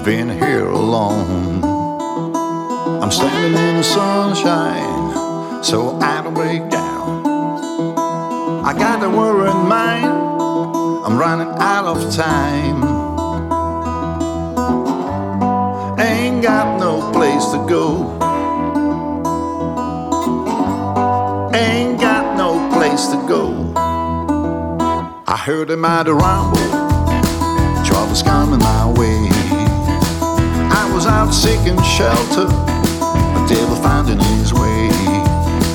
I've been here alone. I'm standing in the sunshine so I don't break down. I got a worry in mind, I'm running out of time. Ain't got no place to go. Ain't got no place to go. I heard a mighty rumble, trouble's coming my way. Was out seeking shelter, the devil finding his way.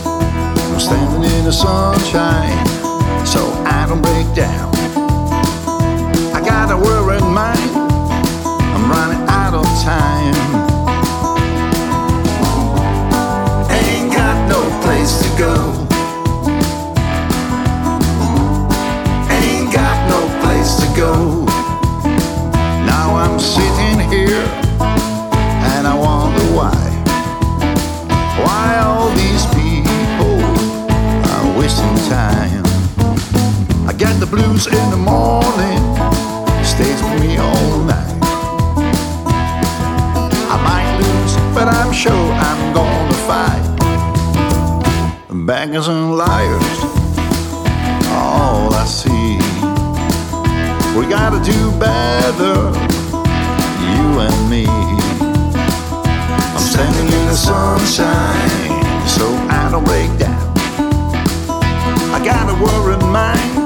I'm standing in the sunshine, so I don't break down. I got a worry in mind, I'm running out of time. Ain't got no place to go. Ain't got no place to go. Now I'm sitting here Why all these people are wasting time. I got the blues in the morning, stays with me all night. I might lose, but I'm sure I'm gonna fight. Beggars and liars, all I see. We gotta do better, you and me. Standing in the sunshine, so I don't break down. I got a worry in mind,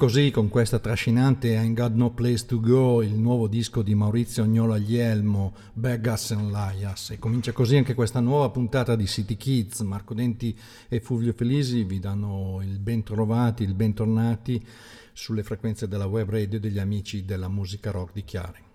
così con questa trascinante Ain't Got No Place to Go, il nuovo disco di Maurizio Agnola Aglielmo, Beggars and Liars. E comincia così anche questa nuova puntata di City Kids. Marco Denti e Fulvio Felisi vi danno il bentrovati, il bentornati sulle frequenze della web radio degli amici della musica rock di Chiari.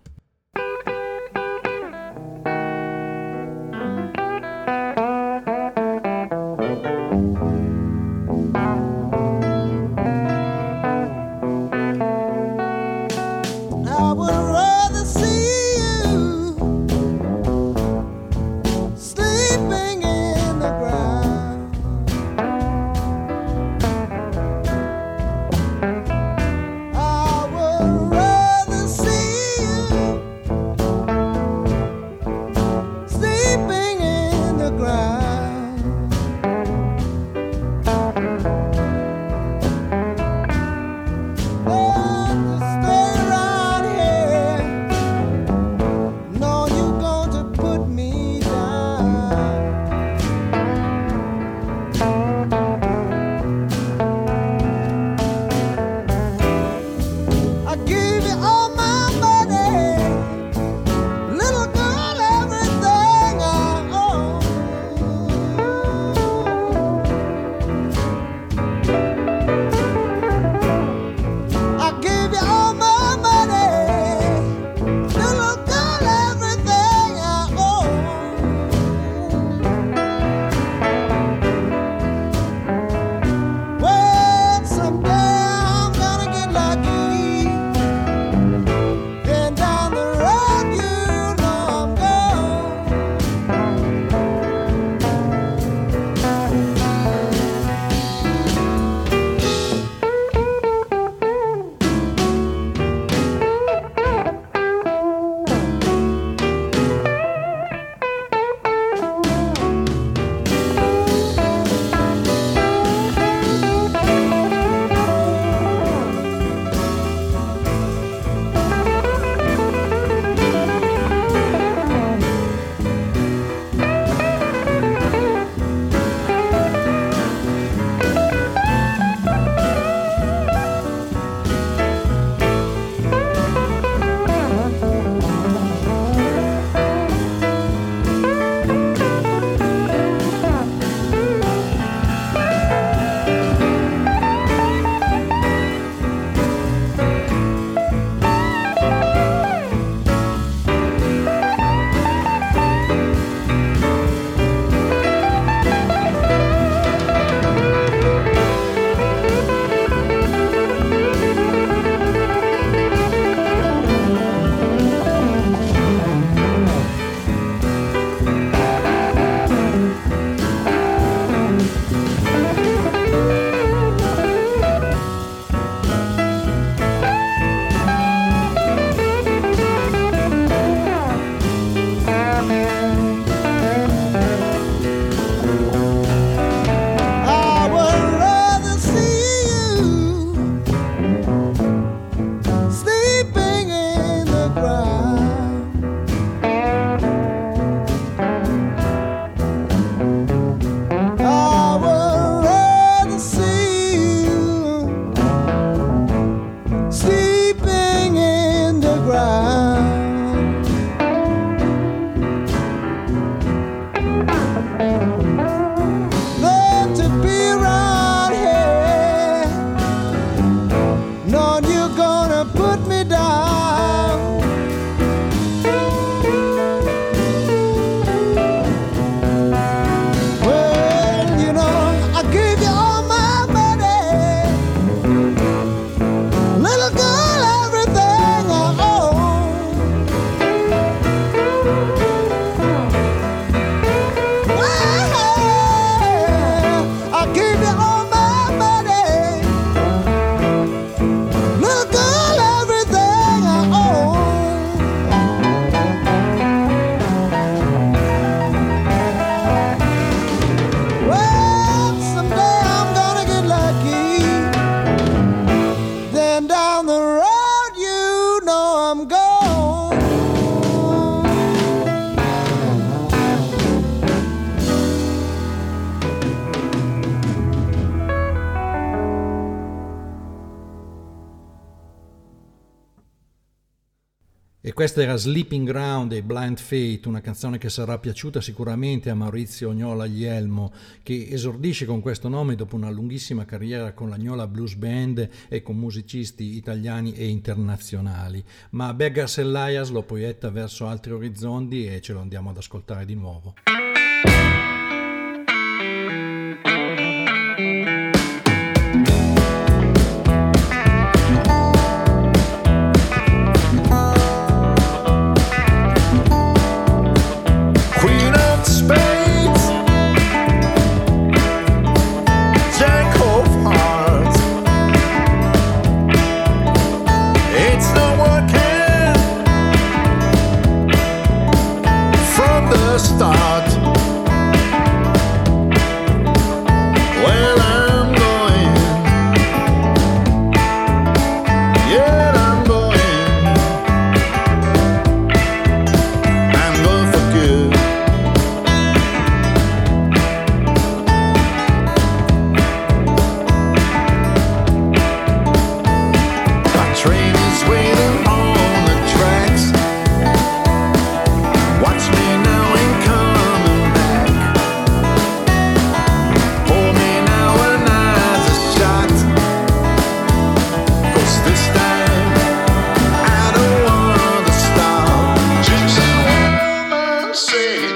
Questa era Sleeping Ground e Blind Fate, una canzone che sarà piaciuta sicuramente a Maurizio Ognola Ielmo, che esordisce con questo nome dopo una lunghissima carriera con la Gnola Blues Band e con musicisti italiani e internazionali. Ma Beggars Elias lo proietta verso altri orizzonti e ce lo andiamo ad ascoltare di nuovo.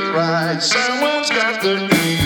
right. Someone's got the news.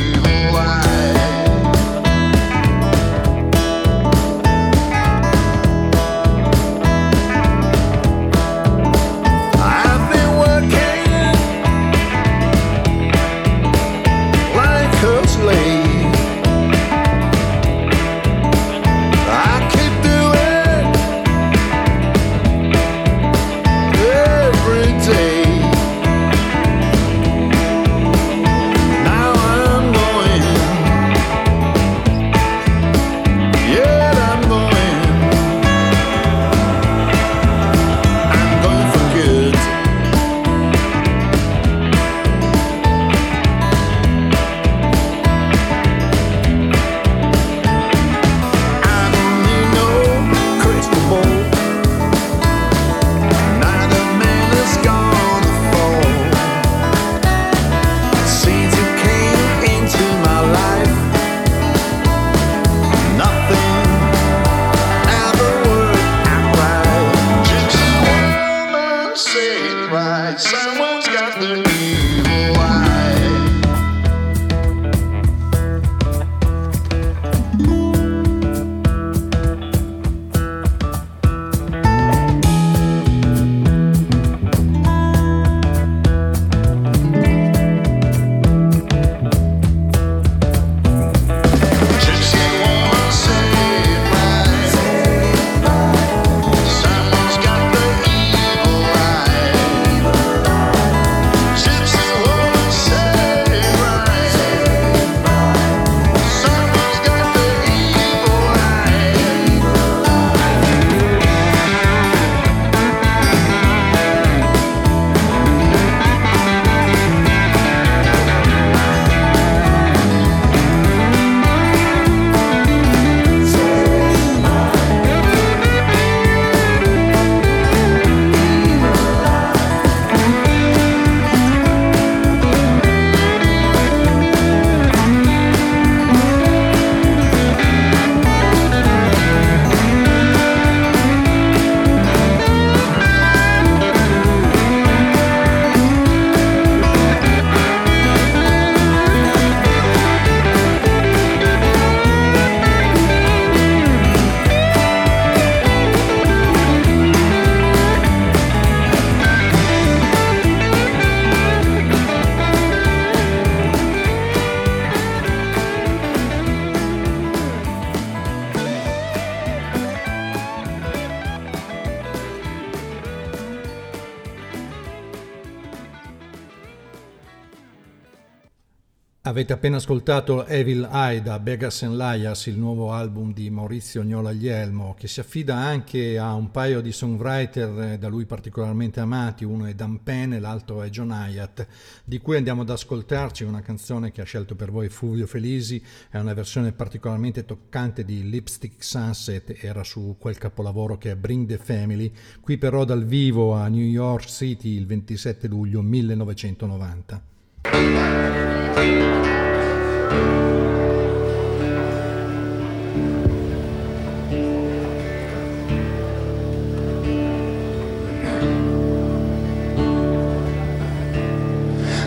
Avete appena ascoltato Evil Eye da Begas and Lias, il nuovo album di Maurizio Gnola Aglielmo, che si affida anche a un paio di songwriter eh, da lui particolarmente amati, uno è Dan Penn e l'altro è John Hyatt, di cui andiamo ad ascoltarci una canzone che ha scelto per voi Fulvio Felisi, è una versione particolarmente toccante di Lipstick Sunset, era su quel capolavoro che è Bring the Family, qui però dal vivo a New York City il 27 luglio 1990.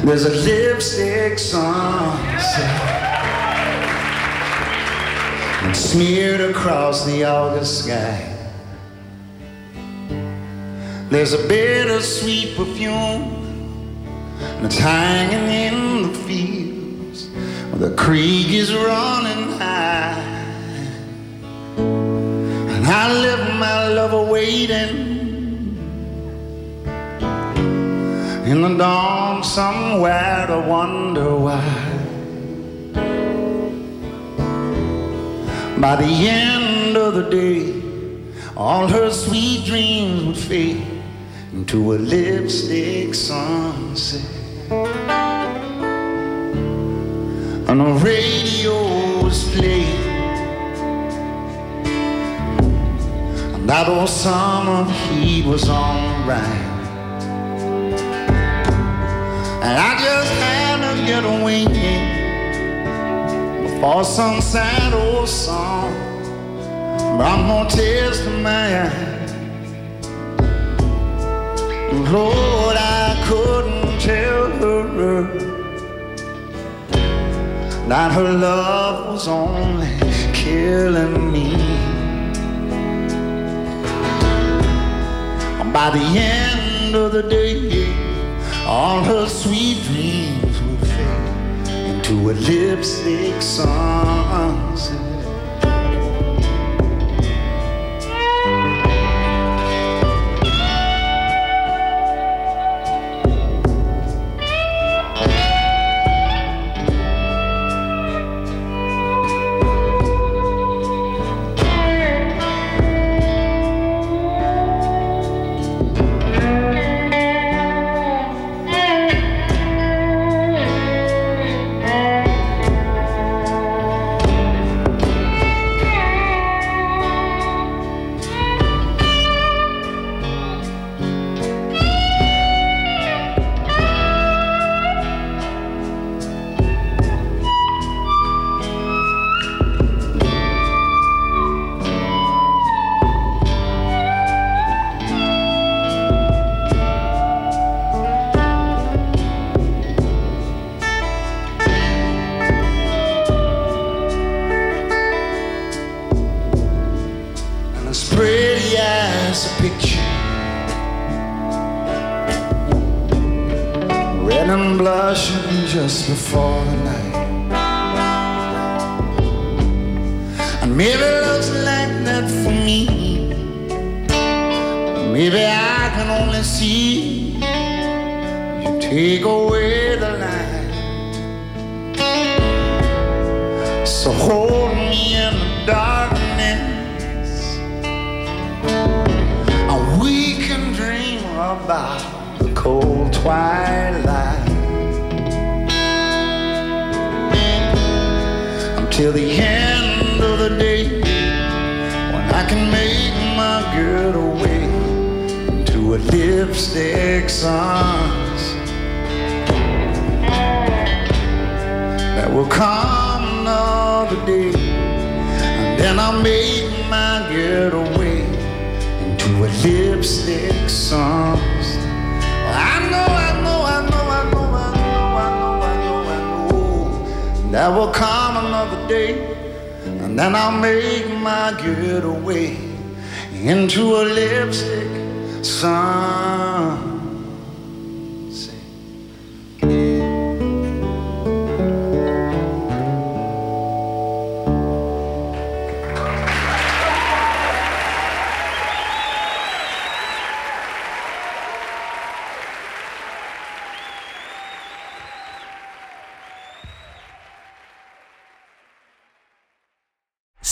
There's a lipstick sunset smeared across the August sky. There's a bittersweet perfume that's hanging in the fields. The creek is running high, and I left my lover waiting in the dawn somewhere to wonder why. By the end of the day, all her sweet dreams would fade into a lipstick sunset. And the radio was playing And that old summer heat was on right. And I just had to get a away Before some sad old song more tears to my eyes. Lord, I couldn't tell her that her love was only killing me. By the end of the day, all her sweet dreams would fade into a lipstick sunset.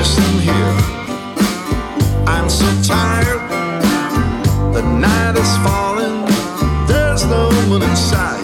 listen here. I'm so tired. The night is falling. There's no one inside.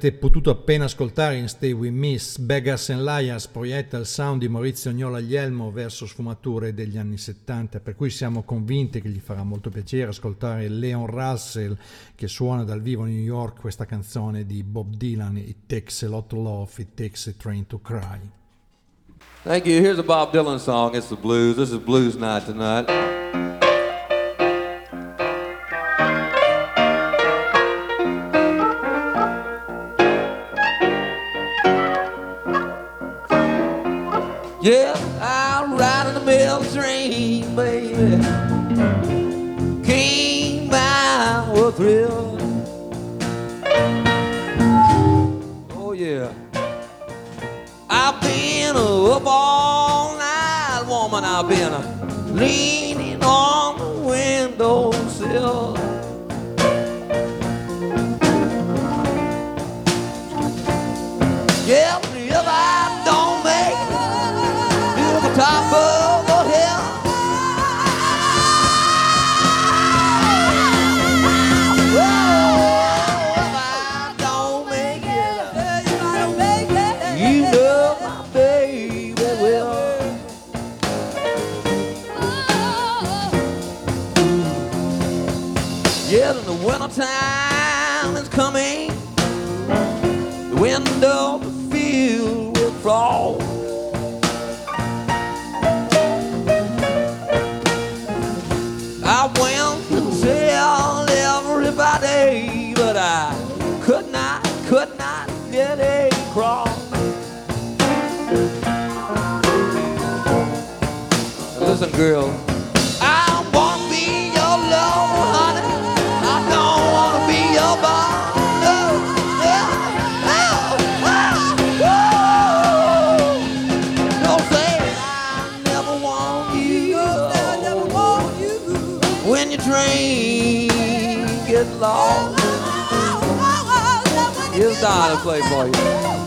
Avete potuto appena ascoltare in Stay With Miss, Beggars and Liars proietta il sound di Maurizio Gnola Guglielmo verso sfumature degli anni 70, per cui siamo convinti che gli farà molto piacere ascoltare Leon Russell che suona dal vivo a New York questa canzone di Bob Dylan, It Takes a Lot to Love, It Takes a Train to Cry. Thank you. Here's a Bob Dylan song. It's the blues. This is Blues Night tonight. Yeah. I've been up all night, woman. I've been leaning on the windowsill. Girl, I wanna be your lover, honey. I don't wanna be your boss. No, no, no, no. Don't say I never want you. When your train lost, here's to play for you.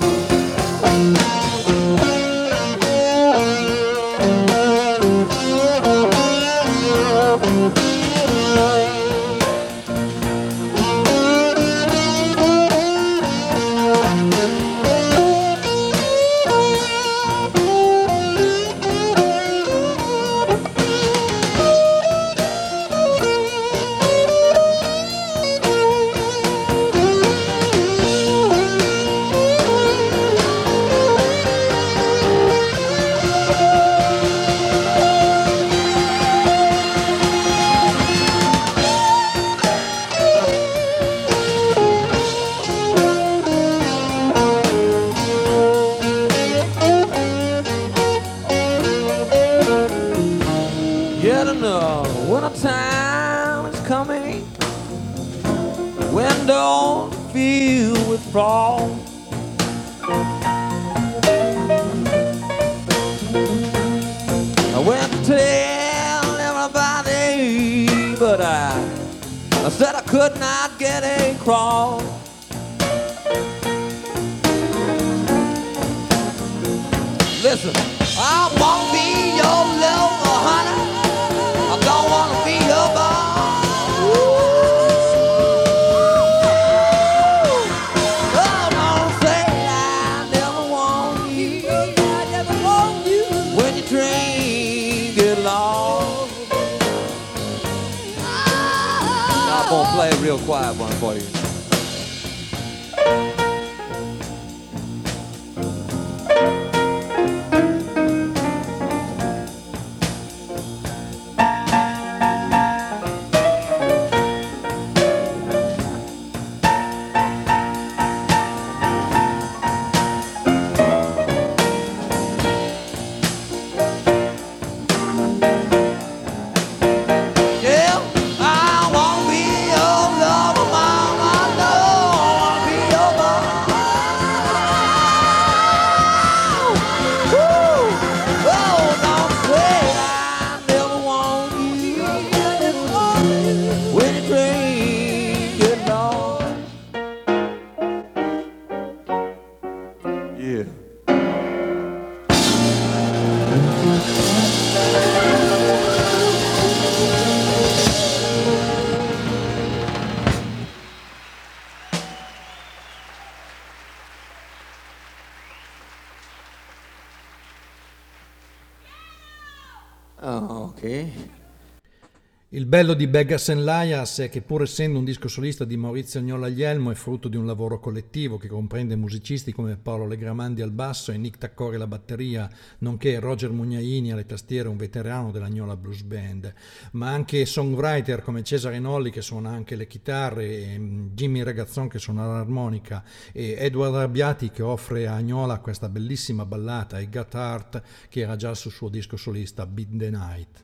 Il bello di Beggars and Liars è che pur essendo un disco solista di Maurizio Agnola Aglielmo è frutto di un lavoro collettivo che comprende musicisti come Paolo Legramandi al basso e Nick Taccori alla batteria, nonché Roger Mugnaini alle tastiere, un veterano dell'Agnola Blues Band, ma anche songwriter come Cesare Nolli che suona anche le chitarre, mm, Jimmy Ragazzon che suona l'armonica e Edward Arbiati che offre a Agnola questa bellissima ballata e Got Heart che era già sul suo disco solista Beat the Night.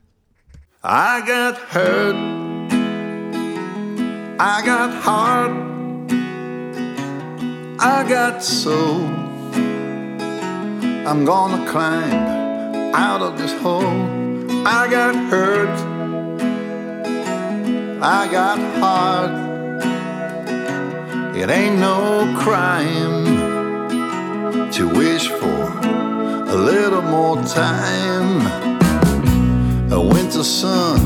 I got hurt. I got heart. I got soul. I'm gonna climb out of this hole. I got hurt. I got heart. It ain't no crime to wish for a little more time a winter sun.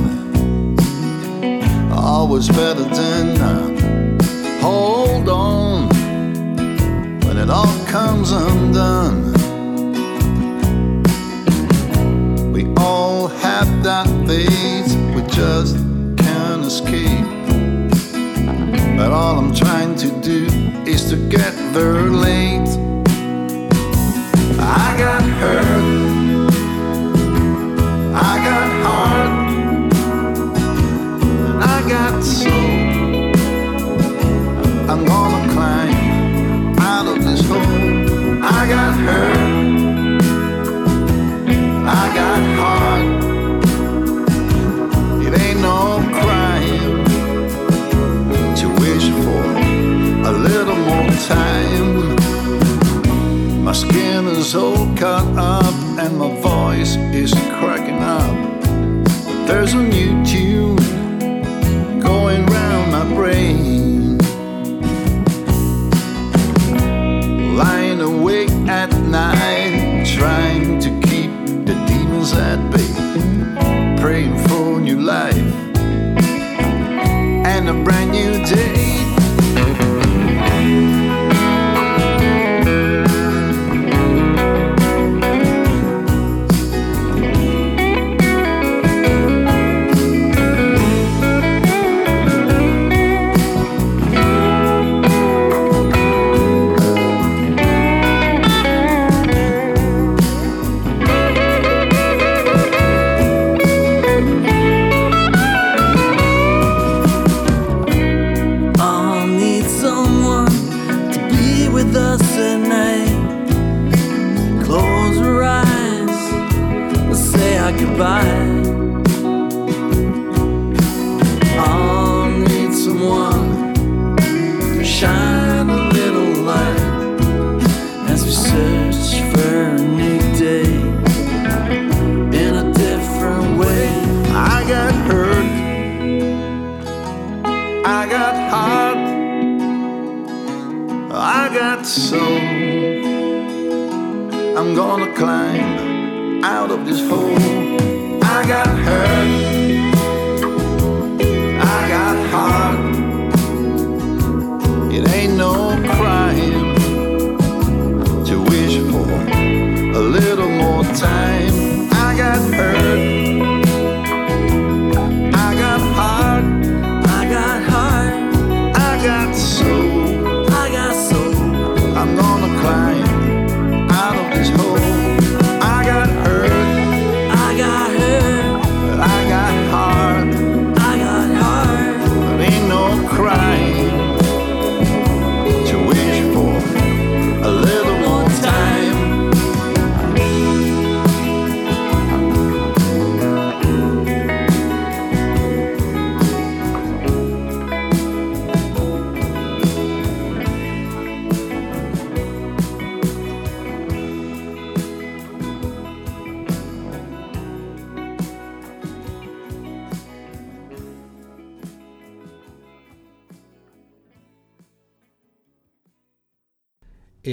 Always better than uh, hold on. When it all comes undone. We all have that phase we just can't escape. But all i'm trying to do is to get there late. I got hurt I got heart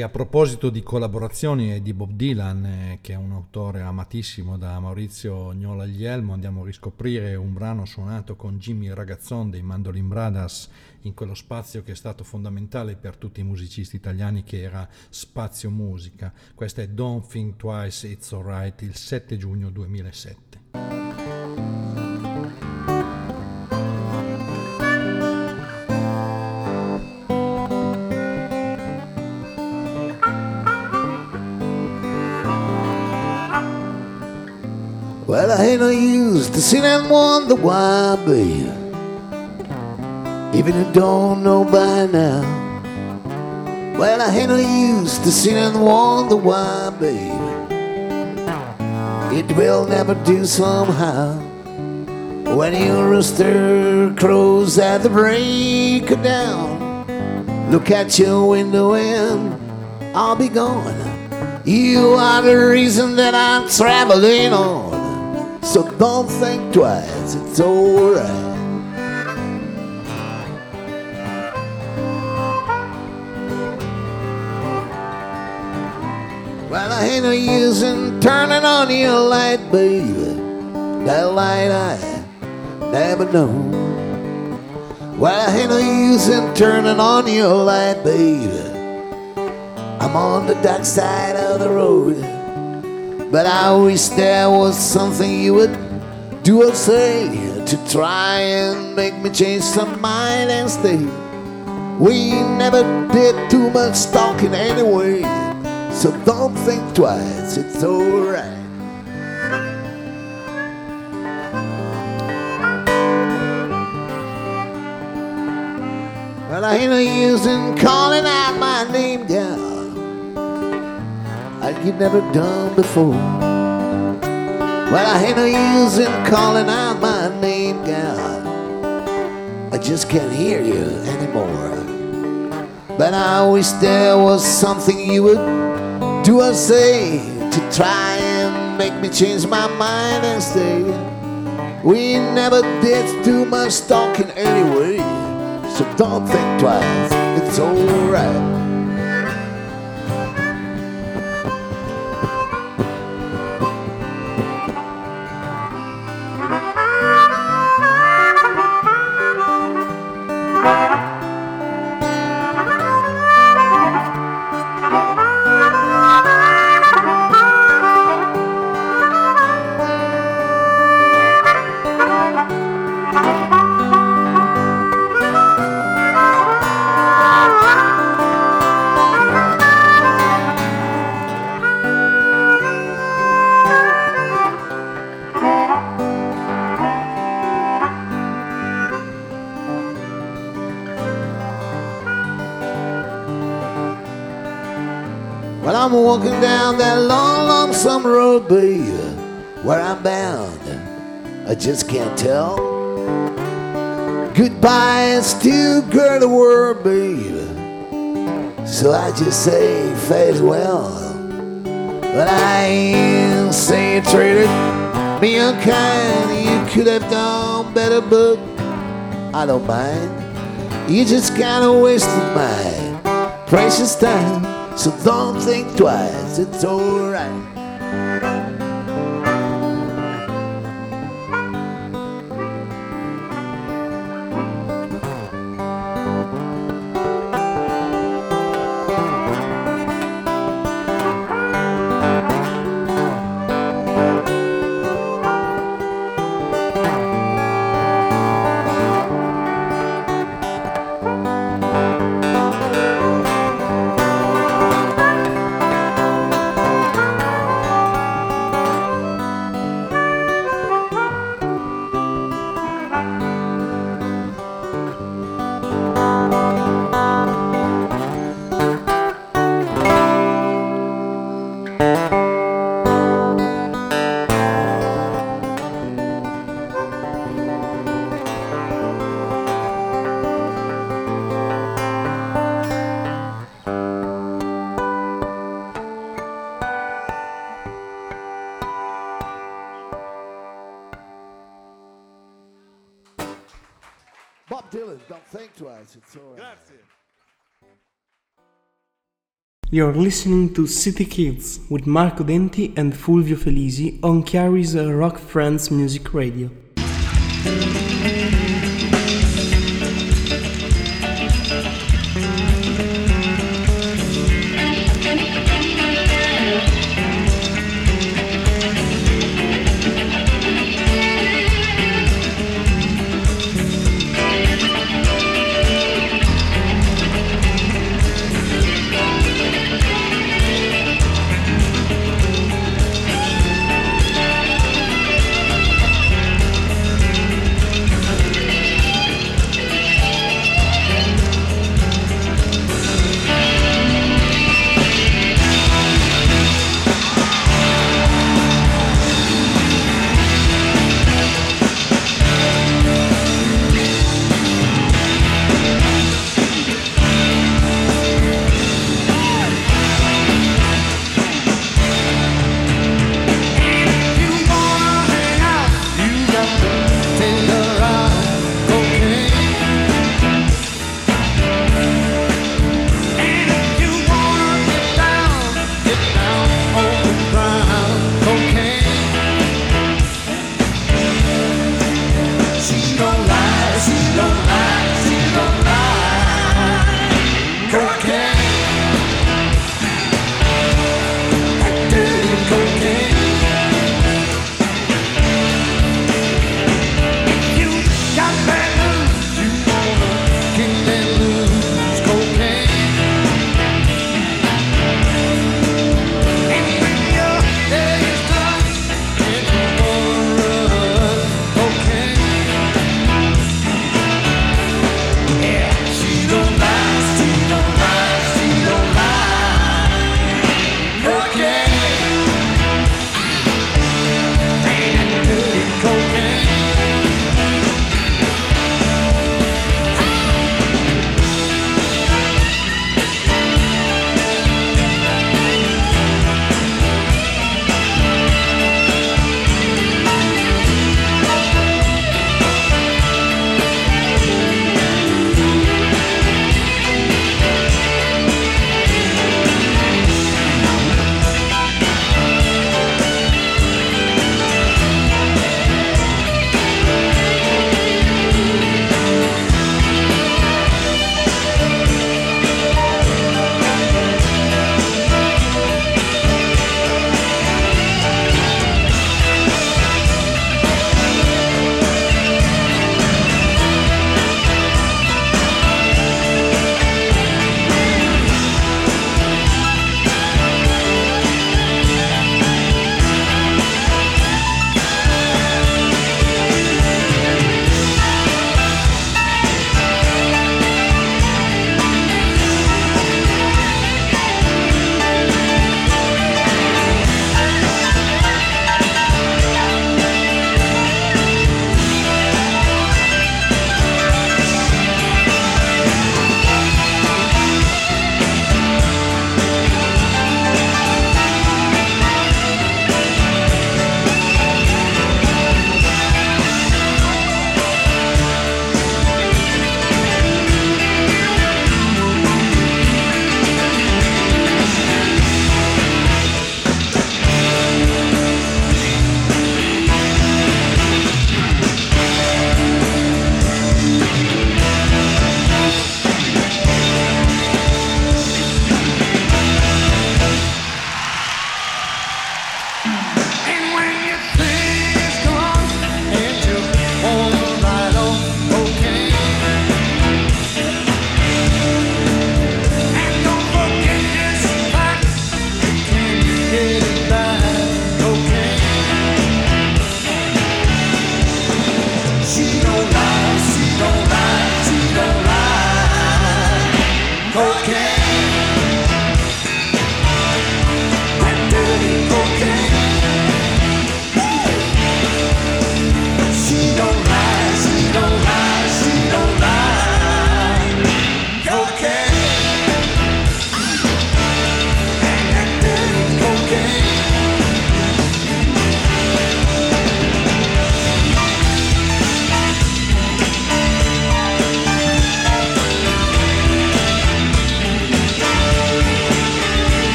E a proposito di collaborazioni e di Bob Dylan, eh, che è un autore amatissimo da Maurizio Gnola Guglielmo, andiamo a riscoprire un brano suonato con Jimmy Ragazzon dei Mandolin Brothers in quello spazio che è stato fondamentale per tutti i musicisti italiani che era Spazio Musica. Questa è Don't Think Twice, It's Alright, il 7 giugno 2007. Ain't no use to sit and wonder why, baby. Even you don't know by now. Well, I ain't no use to sit and wonder why, baby. It will never do somehow. When your rooster crows at the break of dawn, look at your window and I'll be gone. You are the reason that I'm traveling on. So don't think twice, it's alright. Well, I ain't no use in turning on your light, baby. That light I never know. Well, I ain't no use in turning on your light, baby. I'm on the dark side of the road. But I wish there was something you would do or say to try and make me change some mind and stay. We never did too much talking anyway. So don't think twice, it's alright. Well, I no use in calling out my name, gal. You've never done before. Well, I ain't no use in calling out my name, God. I just can't hear you anymore. But I wish there was something you would do or say to try and make me change my mind and stay. We never did too much talking anyway, so don't think twice, it's alright. Lonesome road, baby, where I'm bound. I just can't tell. Goodbye too good a word, baby. So I just say farewell. But I ain't say you treated me unkind. You could have done better, but I don't mind. You just kinda wasted my precious time. So don't think twice, it's alright. It's alright. You're listening to CityKidz with Marco Denti and Fulvio Felisi on Chiari's Rock Friends Music Radio.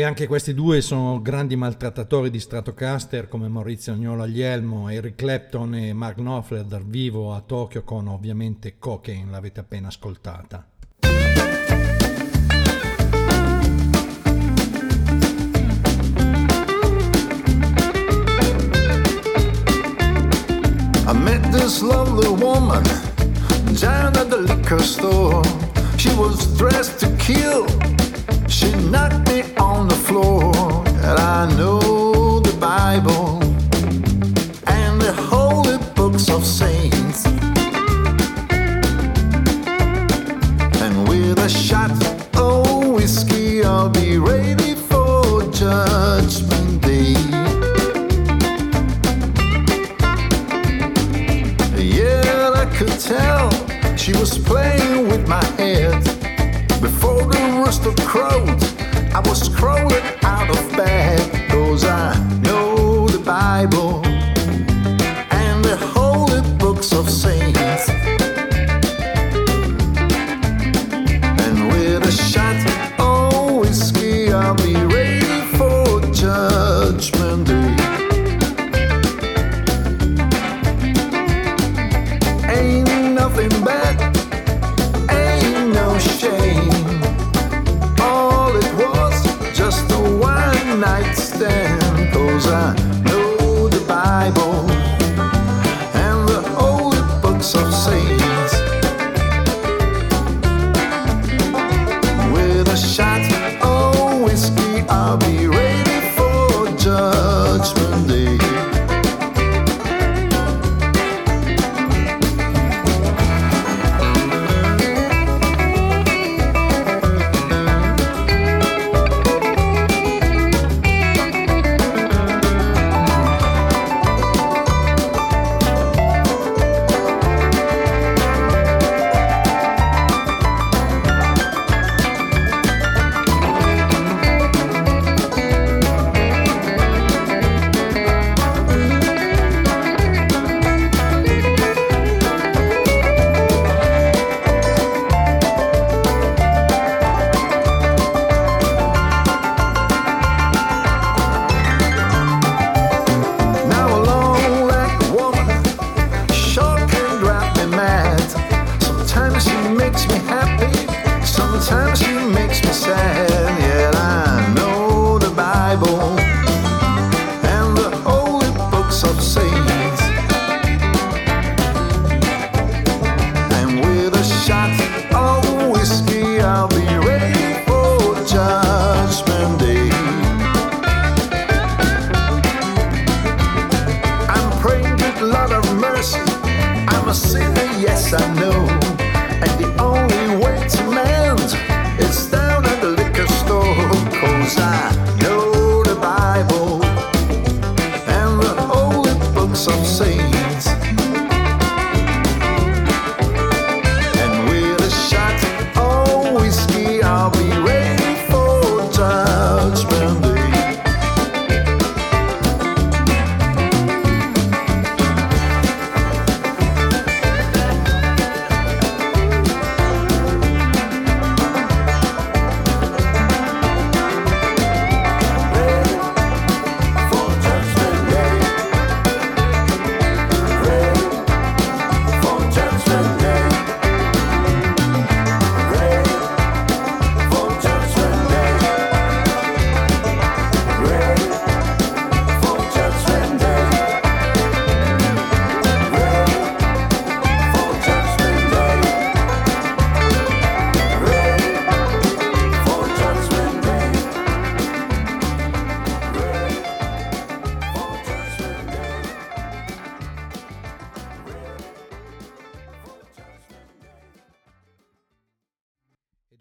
E anche questi due sono grandi maltrattatori di Stratocaster come Maurizio Agnolo Aglielmo, Eric Clapton e Mark Knopfler dal vivo a Tokyo con ovviamente Cocaine, l'avete appena ascoltata. I met this lovely woman down at the liquor store. She was dressed to kill. She knocked me on the floor.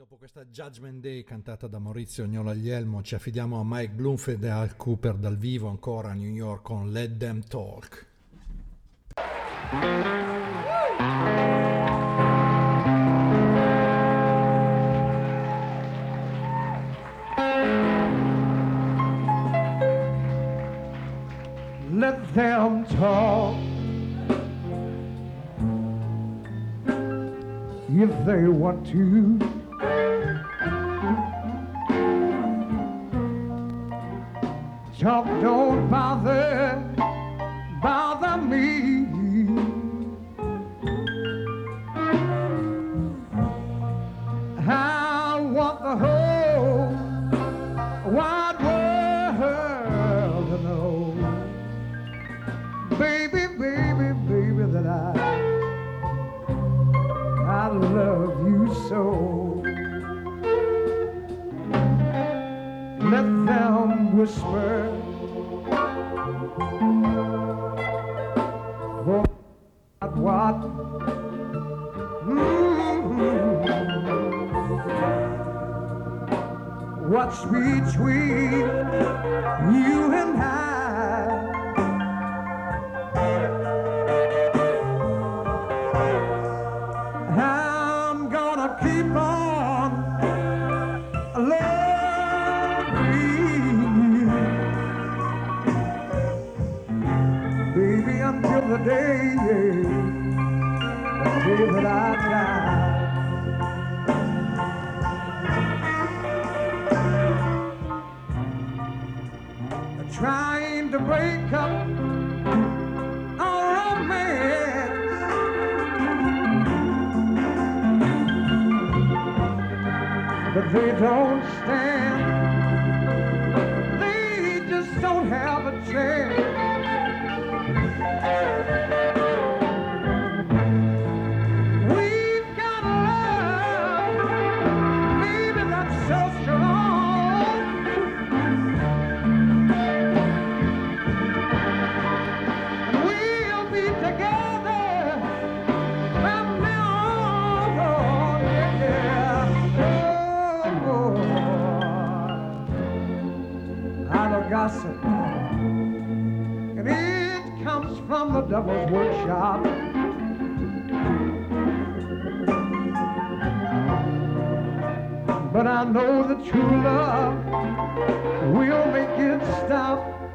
Dopo questa Judgment Day cantata da Maurizio Ognola Aglielmo, ci affidiamo a Mike Bloomfield e Al Cooper dal vivo ancora a New York con Let Them Talk. Let them talk if they want to. Talk don't bother, bother me. whisper. What? what? Mmm. What's between you but they don't stand. They just don't have a chance. Devil's Workshop. But I know the true love will make it stop.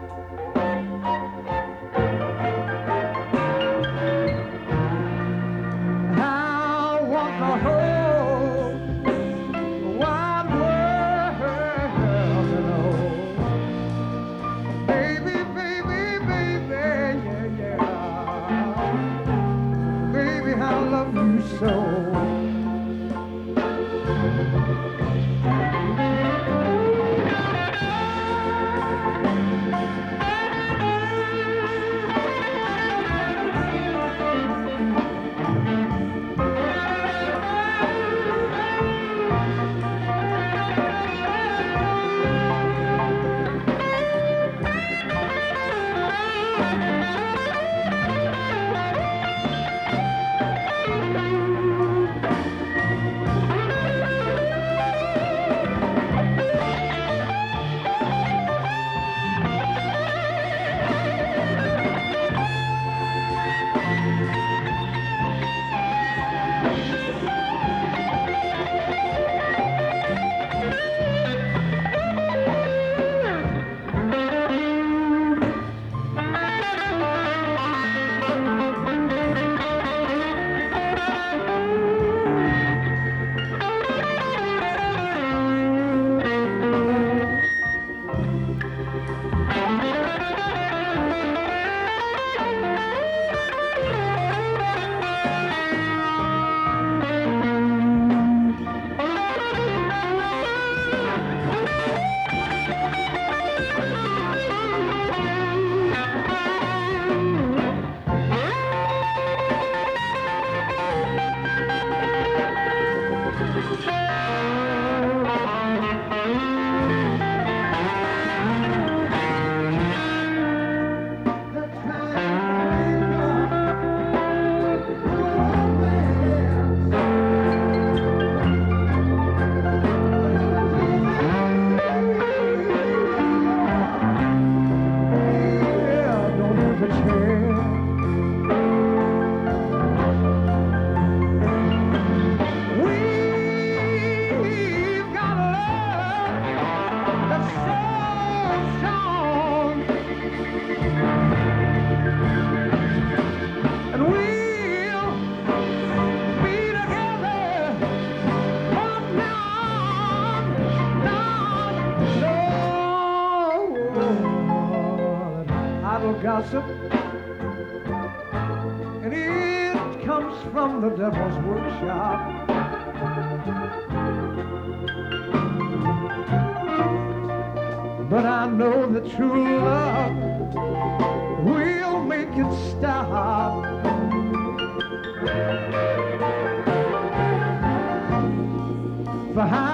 For how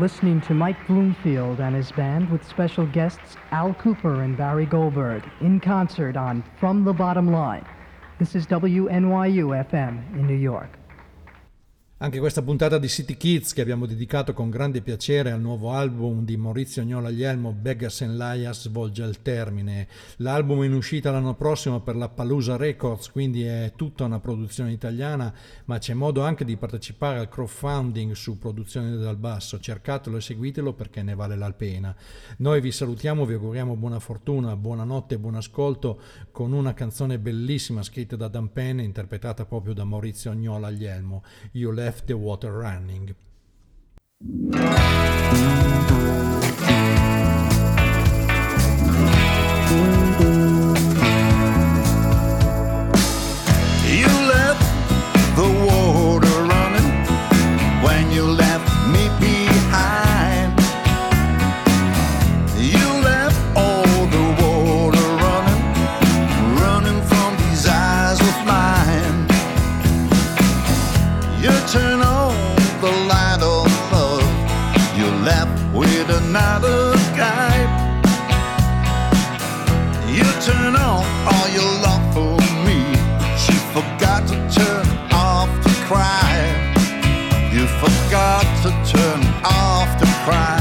listening to Mike Bloomfield and his band with special guests Al Kooper and Barry Goldberg in concert on From the Bottom Line. This is WNYU FM in New York. Anche questa puntata di City Kids che abbiamo dedicato con grande piacere al nuovo album di Maurizio Agnola Aglielmo, Beggars and Liars, volge al termine. L'album è in uscita l'anno prossimo per la Palusa Records, quindi è tutta una produzione italiana, ma c'è modo anche di partecipare al crowdfunding su Produzione dal Basso. Cercatelo e seguitelo perché ne vale la pena. Noi vi salutiamo, vi auguriamo buona fortuna, buonanotte e buon ascolto con una canzone bellissima scritta da Dan Penn e interpretata proprio da Maurizio Agnola Aglielmo. You left the water running. Cry.